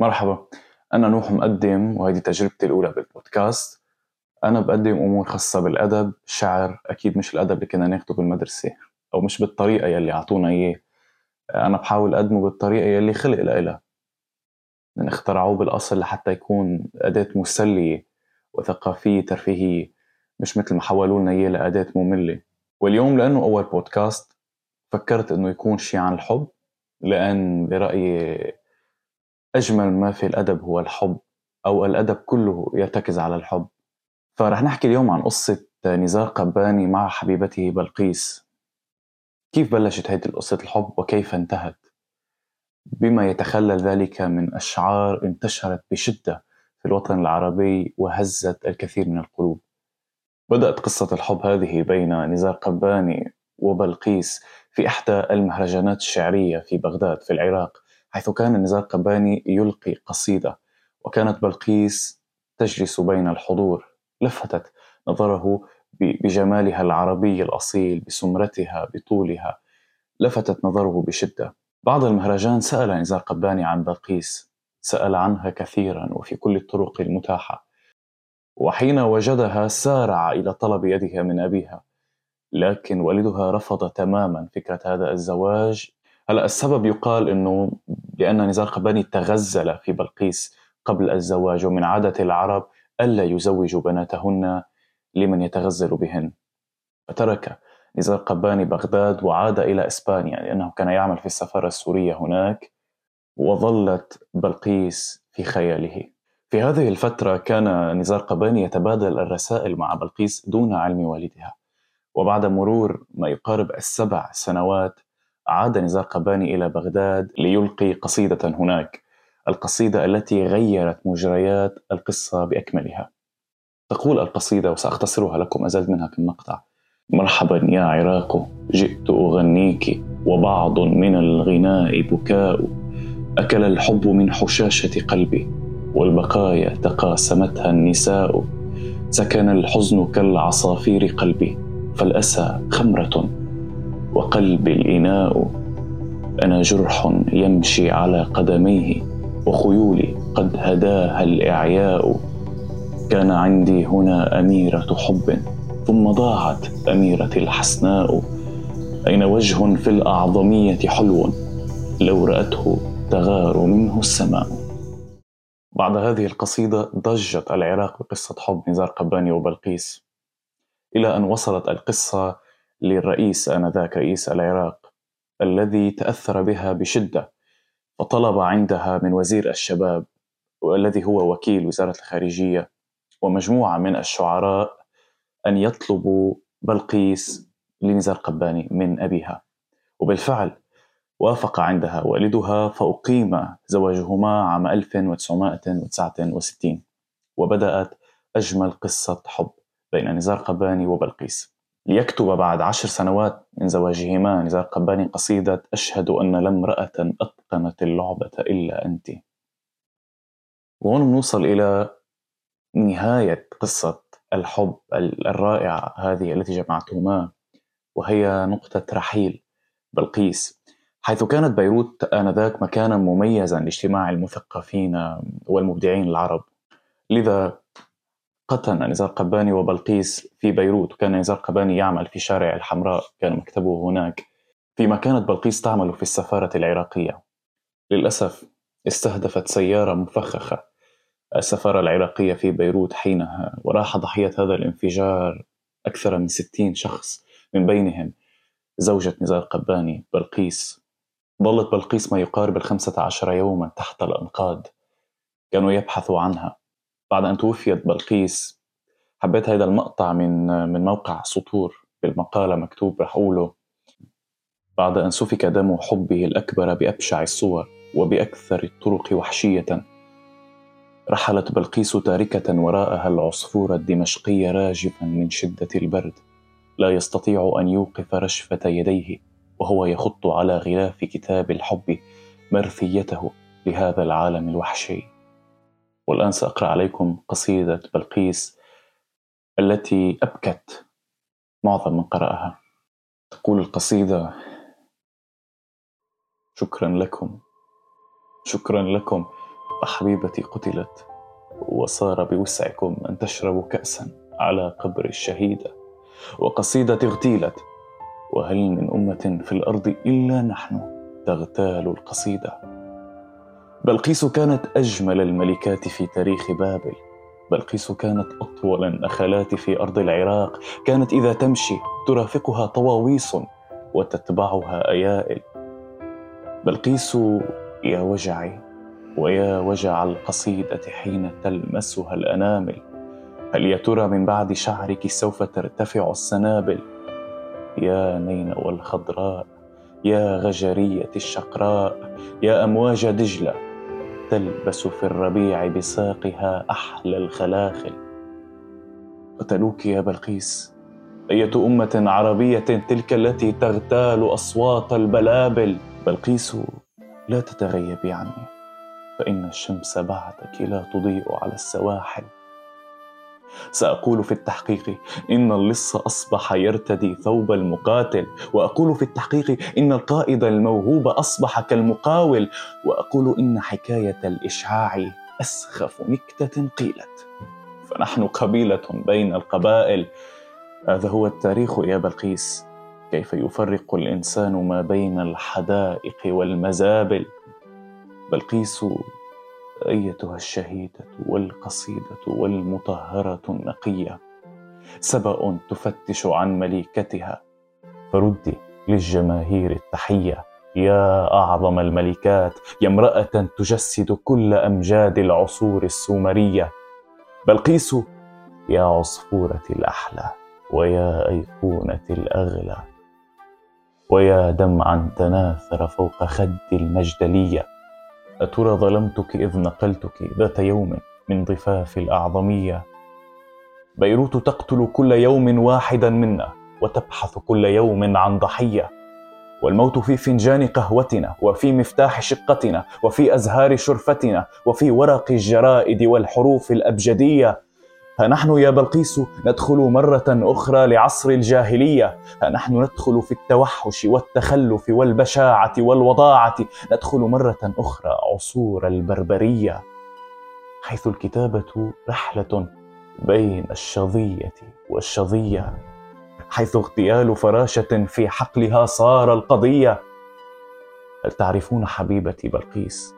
مرحبا. أنا نوح مقدم وهذه تجربتي الأولى بالبودكاست. أنا بقدم أمور خاصة بالأدب الشعر أكيد مش الأدب اللي كنا ناخده بالمدرسة أو مش بالطريقة يلي أعطونا إياه. أنا بحاول أقدمه بالطريقة يلي خلق لإلها. من اخترعوه بالأصل لحتى يكون أداة مسلية وثقافية ترفيهية مش مثل ما حولوا لنا إياه لأداة مملة. واليوم لأنه أول بودكاست فكرت إنه يكون شيء عن الحب لأن برأيي أجمل ما في الأدب هو الحب أو الأدب كله يرتكز على الحب. فرح نحكي اليوم عن قصة نزار قباني مع حبيبته بلقيس. كيف بلشت هذه القصة الحب وكيف انتهت؟ بما يتخلل ذلك من أشعار انتشرت بشدة في الوطن العربي وهزت الكثير من القلوب. بدأت قصة الحب هذه بين نزار قباني وبلقيس في إحدى المهرجانات الشعرية في بغداد في العراق. حيث كان نزار قباني يلقي قصيدة وكانت بلقيس تجلس بين الحضور. لفتت نظره بجمالها العربي الأصيل بسمرتها بطولها. لفتت نظره بشدة. بعد المهرجان سأل نزار قباني عن بلقيس. سأل عنها كثيرا وفي كل الطرق المتاحة. وحين وجدها سارع إلى طلب يدها من أبيها. لكن والدها رفض تماما فكرة هذا الزواج هلا السبب يقال إنه لأن نزار قباني تغزل في بلقيس قبل الزواج ومن عادة العرب ألا يزوجوا بناتهن لمن يتغزل بهن. فترك نزار قباني بغداد وعاد إلى إسبانيا لأنه كان يعمل في السفارة السورية هناك وظلت بلقيس في خياله. في هذه الفترة كان نزار قباني يتبادل الرسائل مع بلقيس دون علم والدها. وبعد مرور ما يقارب السبع سنوات عاد نزار قباني إلى بغداد ليلقي قصيدة هناك القصيدة التي غيرت مجريات القصة بأكملها. تقول القصيدة وسأختصرها لكم أزلت منها كم مقطع. مرحبا يا عراق جئت أغنيك وبعض من الغناء بكاء. أكل الحب من حشاشة قلبي والبقايا تقاسمتها النساء. سكن الحزن كالعصافير قلبي فالأسى خمرة وقلبي الإناء. أنا جرح يمشي على قدميه وخيولي قد هداها الإعياء. كان عندي هنا أميرة حب ثم ضاعت أميرة الحسناء. أين وجه في الأعظمية حلو؟ لو رأته تغار منه السماء. بعد هذه القصيدة ضجت العراق بقصة حب نزار قباني وبلقيس. إلى أن وصلت القصة للرئيس آنذاك رئيس العراق الذي تأثر بها بشدة وطلب عندها من وزير الشباب والذي هو وكيل وزارة الخارجية ومجموعة من الشعراء أن يطلبوا بلقيس لنزار قباني من أبيها. وبالفعل وافق عندها والدها فأقيم زواجهما عام 1969 وبدأت أجمل قصة حب بين نزار قباني وبلقيس. ليكتب بعد عشر سنوات من زواجهما نزار قباني قصيدة أشهد أن لا امرأة أتقنت اللعبة إلا أنت. وهون بنوصل إلى نهاية قصة الحب الرائعة هذه التي جمعتهما وهي نقطة رحيل بلقيس. حيث كانت بيروت آنذاك مكانا مميزا لاجتماع المثقفين والمبدعين العرب. لذا قتل نزار قباني وبلقيس في بيروت وكان نزار قباني يعمل في شارع الحمراء كان مكتبه هناك. فيما كانت بلقيس تعمل في السفارة العراقية. للأسف استهدفت سيارة مفخخة. السفارة العراقية في بيروت حينها وراح ضحية هذا الانفجار أكثر من ستين شخص من بينهم. زوجة نزار قباني بلقيس. ظلت بلقيس ما يقارب الخمسة عشر يوما تحت الأنقاض. كانوا يبحثوا عنها. بعد أن توفيت بلقيس حبيت هذا المقطع من من موقع سطور بالمقالة مكتوب رح أقوله. بعد أن سفك دم حبه الأكبر بأبشع الصور وبأكثر الطرق وحشية رحلت بلقيس تاركة وراءها العصفور الدمشقي راجفا من شدة البرد. لا يستطيع أن يوقف رشفة يديه وهو يخط على غلاف كتاب الحب مرثيته لهذا العالم الوحشي. والآن سأقرأ عليكم قصيدة بلقيس التي أبكت معظم من قرأها. تقول القصيدة شكرا لكم شكرا لكم حبيبتي قتلت وصار بوسعكم أن تشربوا كأسا على قبر الشهيدة وقصيدة اغتيلت وهل من أمة في الأرض إلا نحن تغتال القصيدة؟ بلقيس كانت أجمل الملكات في تاريخ بابل. بلقيس كانت أطول النخلات في أرض العراق. كانت إذا تمشي ترافقها طواويس وتتبعها أيائل. بلقيس يا وجعي ويا وجع القصيدة حين تلمسها الأنامل. هل يا ترى من بعد شعرك سوف ترتفع السنابل؟ يا نينوى الخضراء يا غجرية الشقراء يا أمواج دجلة. تلبس في الربيع بساقها أحلى الخلاخل. قتلوك يا بلقيس أية أمة عربية تلك التي تغتال أصوات البلابل؟ بلقيس لا تتغيبي عني فإن الشمس بعدك لا تضيء على السواحل. سأقول في التحقيق إن اللص أصبح يرتدي ثوب المقاتل وأقول في التحقيق إن القائد الموهوب أصبح كالمقاول وأقول إن حكاية الإشعاع أسخف نكتة قيلت. فنحن قبيلة بين القبائل. هذا هو التاريخ يا بلقيس. كيف يفرق الإنسان ما بين الحدائق والمزابل؟ بلقيس أيتها الشهيدة والقصيدة والمطهرة النقية. سبأ تفتش عن مليكتها. فردي للجماهير التحية. يا أعظم الملكات يا امرأة تجسد كل أمجاد العصور السومرية. بلقيس يا عصفورة الأحلى ويا أيقونة الأغلى. ويا دمعا تناثر فوق خد المجدلية. أترى ظلمتك إذ نقلتك ذات يوم من ضفاف الأعظمية؟ بيروت تقتل كل يوم واحدا منا وتبحث كل يوم عن ضحية. والموت في فنجان قهوتنا وفي مفتاح شقتنا وفي أزهار شرفتنا وفي ورق الجرائد والحروف الأبجدية. ها نحن يا بلقيس ندخل مرة أخرى لعصر الجاهلية. ها نحن ندخل في التوحش والتخلف والبشاعة والوضاعة. ندخل مرة أخرى عصور البربرية. حيث الكتابة رحلة بين الشظية والشظية. حيث اغتيال فراشة في حقلها صار القضية. هل تعرفون حبيبتي بلقيس؟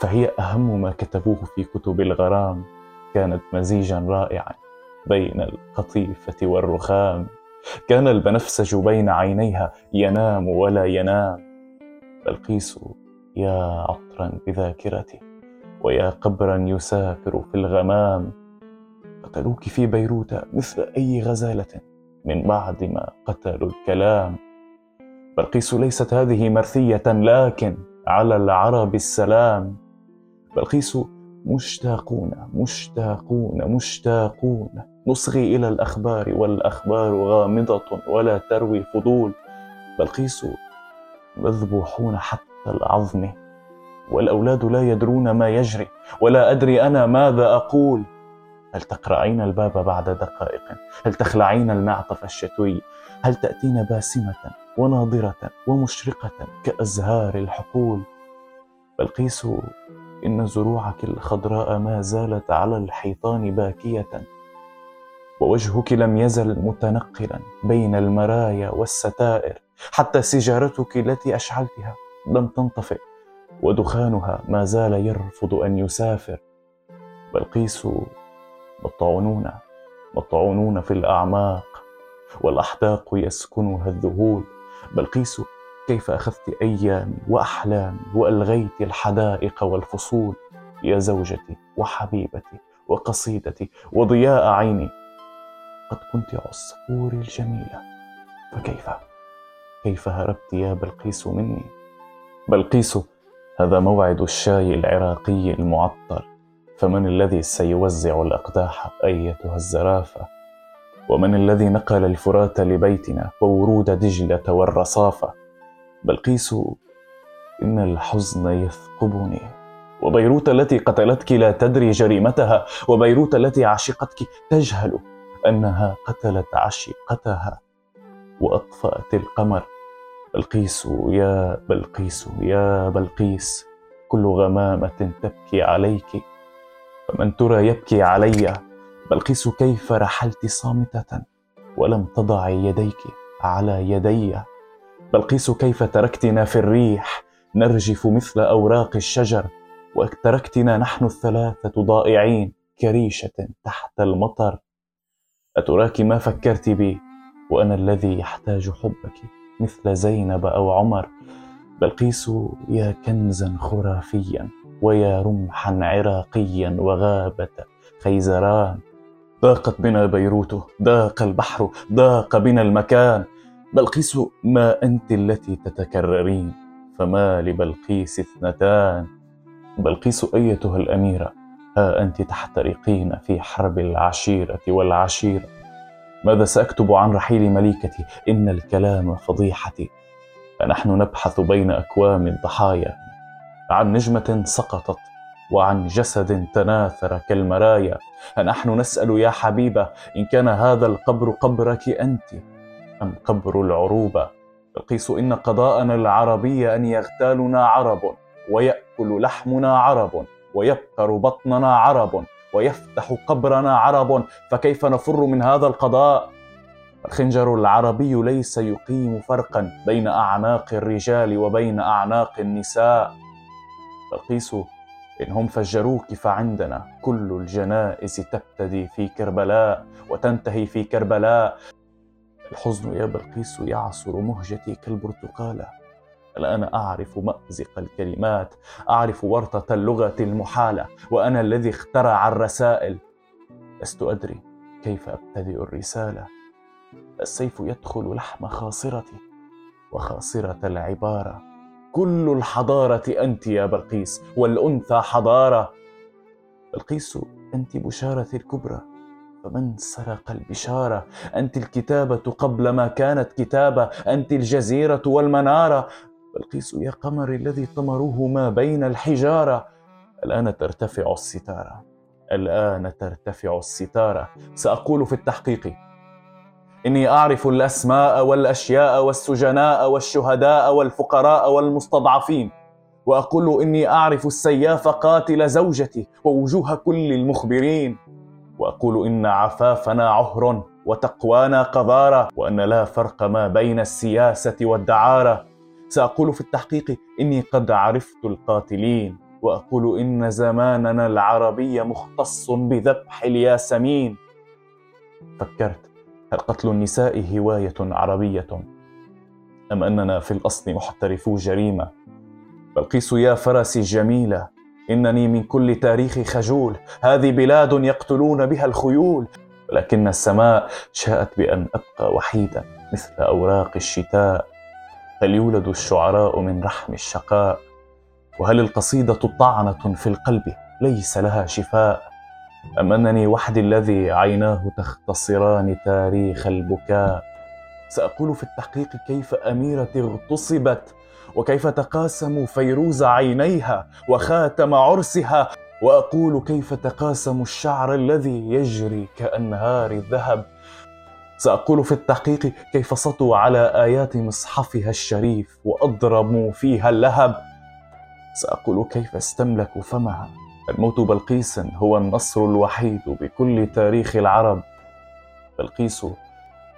فهي أهم ما كتبوه في كتب الغرام. كانت مزيجا رائعا بين القطيفة والرخام. كان البنفسج بين عينيها ينام ولا ينام. بلقيس يا عطرا بذاكرتي ويا قبرا يسافر في الغمام. قتلوك في بيروت مثل أي غزالة من بعد ما قتلوا الكلام. بلقيس ليست هذه مرثية لكن على العرب السلام. بلقيس مشتاقون مشتاقون مشتاقون. نصغي إلى الأخبار والأخبار غامضة ولا تروي فضول بلقيس مذبوحون حتى العظم. والأولاد لا يدرون ما يجري ولا أدري أنا ماذا أقول. هل تقرعين الباب بعد دقائق؟ هل تخلعين المعطف الشتوي؟ هل تأتين باسمة وناضره ومشرقة كأزهار الحقول؟ بلقيس إن زروعك الخضراء ما زالت على الحيطان باكية ووجهك لم يزل متنقلا بين المرايا والستائر حتى سيجارتك التي أشعلتها لم تنطفئ ودخانها ما زال يرفض أن يسافر. بلقيس مطعونون مطعونون في الأعماق والأحداق يسكنها الذهول بلقيس كيف أخذت أيامي وأحلامي وألغيت الحدائق والفصول يا زوجتي وحبيبتي وقصيدتي وضياء عيني؟ قد كنت عصفوري الجميلة فكيف؟ كيف هربت يا بلقيس مني؟ بلقيس هذا موعد الشاي العراقي المعطر. فمن الذي سيوزع الأقداح أيتها الزرافة؟ ومن الذي نقل الفرات لبيتنا وورود دجلة والرصافة؟ بلقيس إن الحزن يثقبني. وبيروت التي قتلتك لا تدري جريمتها وبيروت التي عشقتك تجهل أنها قتلت عشيقتها وأطفأت القمر. بلقيس يا بلقيس يا بلقيس كل غمامة تبكي عليك. فمن ترى يبكي علي. بلقيس كيف رحلت صامتة؟ ولم تضعي يديك على يدي. بلقيس كيف تركتنا في الريح؟ نرجف مثل أوراق الشجر وتركتنا نحن الثلاثة ضائعين كريشة تحت المطر. أتراك ما فكرت بي؟ وأنا الذي يحتاج حبك مثل زينب أو عمر. بلقيس يا كنزا خرافيا ويا رمحا عراقيا وغابة خيزران. ضاقت بنا بيروت ضاق البحر ضاق بنا المكان. بلقيس ما أنت التي تتكررين؟ فما لبلقيس اثنتان؟ بلقيس أيتها الأميرة ها أنت تحترقين في حرب العشيرة والعشيرة. ماذا سأكتب عن رحيل مليكتي؟ إن الكلام فضيحتي. فنحن نبحث بين أكوام الضحايا. عن نجمة سقطت وعن جسد تناثر كالمرايا. نحن نسأل يا حبيبة إن كان هذا القبر قبرك أنت؟ أم قبر العروبة قيس إن قضاءنا العربي أن يغتالنا عرب ويأكل لحمنا عرب ويبقر بطننا عرب ويفتح قبرنا عرب. فكيف نفر من هذا القضاء؟ الخنجر العربي ليس يقيم فرقا بين أعناق الرجال وبين أعناق النساء. بلقيس إن هم فجروك فعندنا كل الجنائز تبتدي في كربلاء وتنتهي في كربلاء. الحزن يا بلقيس يعصر مهجتي كالبرتقالة الآن أعرف مأزق الكلمات أعرف ورطة اللغة المحالة وأنا الذي اخترع الرسائل. لست أدري كيف أبتدئ الرسالة. السيف يدخل لحم خاصرتي وخاصرة العبارة. كل الحضارة أنت يا بلقيس والأنثى حضارة. بلقيس أنت بشارة الكبرى. فمن سرق البشارة؟ أنت الكتابة قبل ما كانت كتابة أنت الجزيرة والمنارة. بلقيس يا قمر الذي طمروه ما بين الحجارة. الآن ترتفع الستارة. الآن ترتفع الستارة. سأقول في التحقيق. إني أعرف الأسماء والأشياء والسجناء والشهداء والفقراء والمستضعفين. وأقول إني أعرف السياف قاتل زوجتي ووجوه كل المخبرين. وأقول إن عفافنا عهر وتقوانا قذارة وأن لا فرق ما بين السياسة والدعارة. سأقول في التحقيق إني قد عرفت القاتلين وأقول إن زماننا العربي مختص بذبح الياسمين. فكرت هل قتل النساء هواية عربية؟ أم أننا في الأصل محترفو جريمة؟ بلقيس يا فرسي الجميلة إنني من كل تاريخ خجول هذه بلاد يقتلون بها الخيول. ولكن السماء شاءت بأن أبقى وحيدا مثل أوراق الشتاء. هل يولد الشعراء من رحم الشقاء؟ وهل القصيدة طعنة في القلب ليس لها شفاء؟ أم أنني وحدي الذي عيناه تختصران تاريخ البكاء؟ سأقول في التحقيق كيف أميرتي اغتصبت وكيف تقاسموا فيروز عينيها وخاتم عرسها؟ وأقول كيف تقاسموا الشعر الذي يجري كأنهار الذهب؟ سأقول في التحقيق كيف سطوا على آيات مصحفها الشريف واضرموا فيها اللهب؟ سأقول كيف استملكوا فمها؟ الموت بلقيس هو النصر الوحيد بكل تاريخ العرب. بلقيس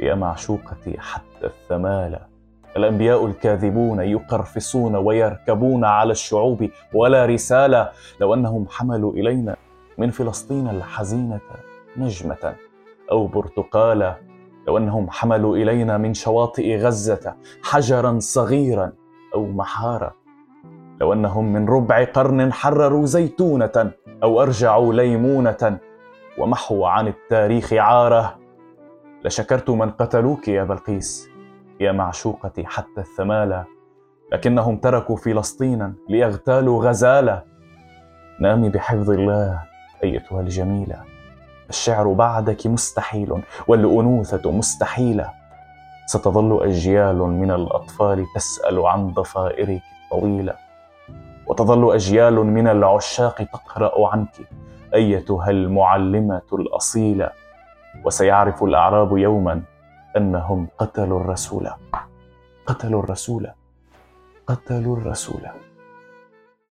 يا معشوقتي حتى الثمالة الأنبياء الكاذبون يقرفصون ويركبون على الشعوب ولا رسالة. لو أنهم حملوا إلينا من فلسطين الحزينة نجمة أو برتقالة لو أنهم حملوا إلينا من شواطئ غزة حجرا صغيرا أو محارة. لو أنهم من ربع قرن حرروا زيتونة أو أرجعوا ليمونة ومحوا عن التاريخ عارة. لشكرت من قتلوك يا بلقيس. يا معشوقتي حتى الثمالة لكنهم تركوا فلسطينا ليغتالوا غزالة. نامي بحفظ الله أيتها الجميلة. الشعر بعدك مستحيل والأنوثة مستحيلة. ستظل أجيال من الأطفال تسأل عن ضفائرك الطويلة. وتظل أجيال من العشاق تقرأ عنك أيتها المعلمة الأصيلة. وسيعرف الأعراب يوما أنهم قتلوا الرسول. قتلوا الرسول. قتلوا الرسول.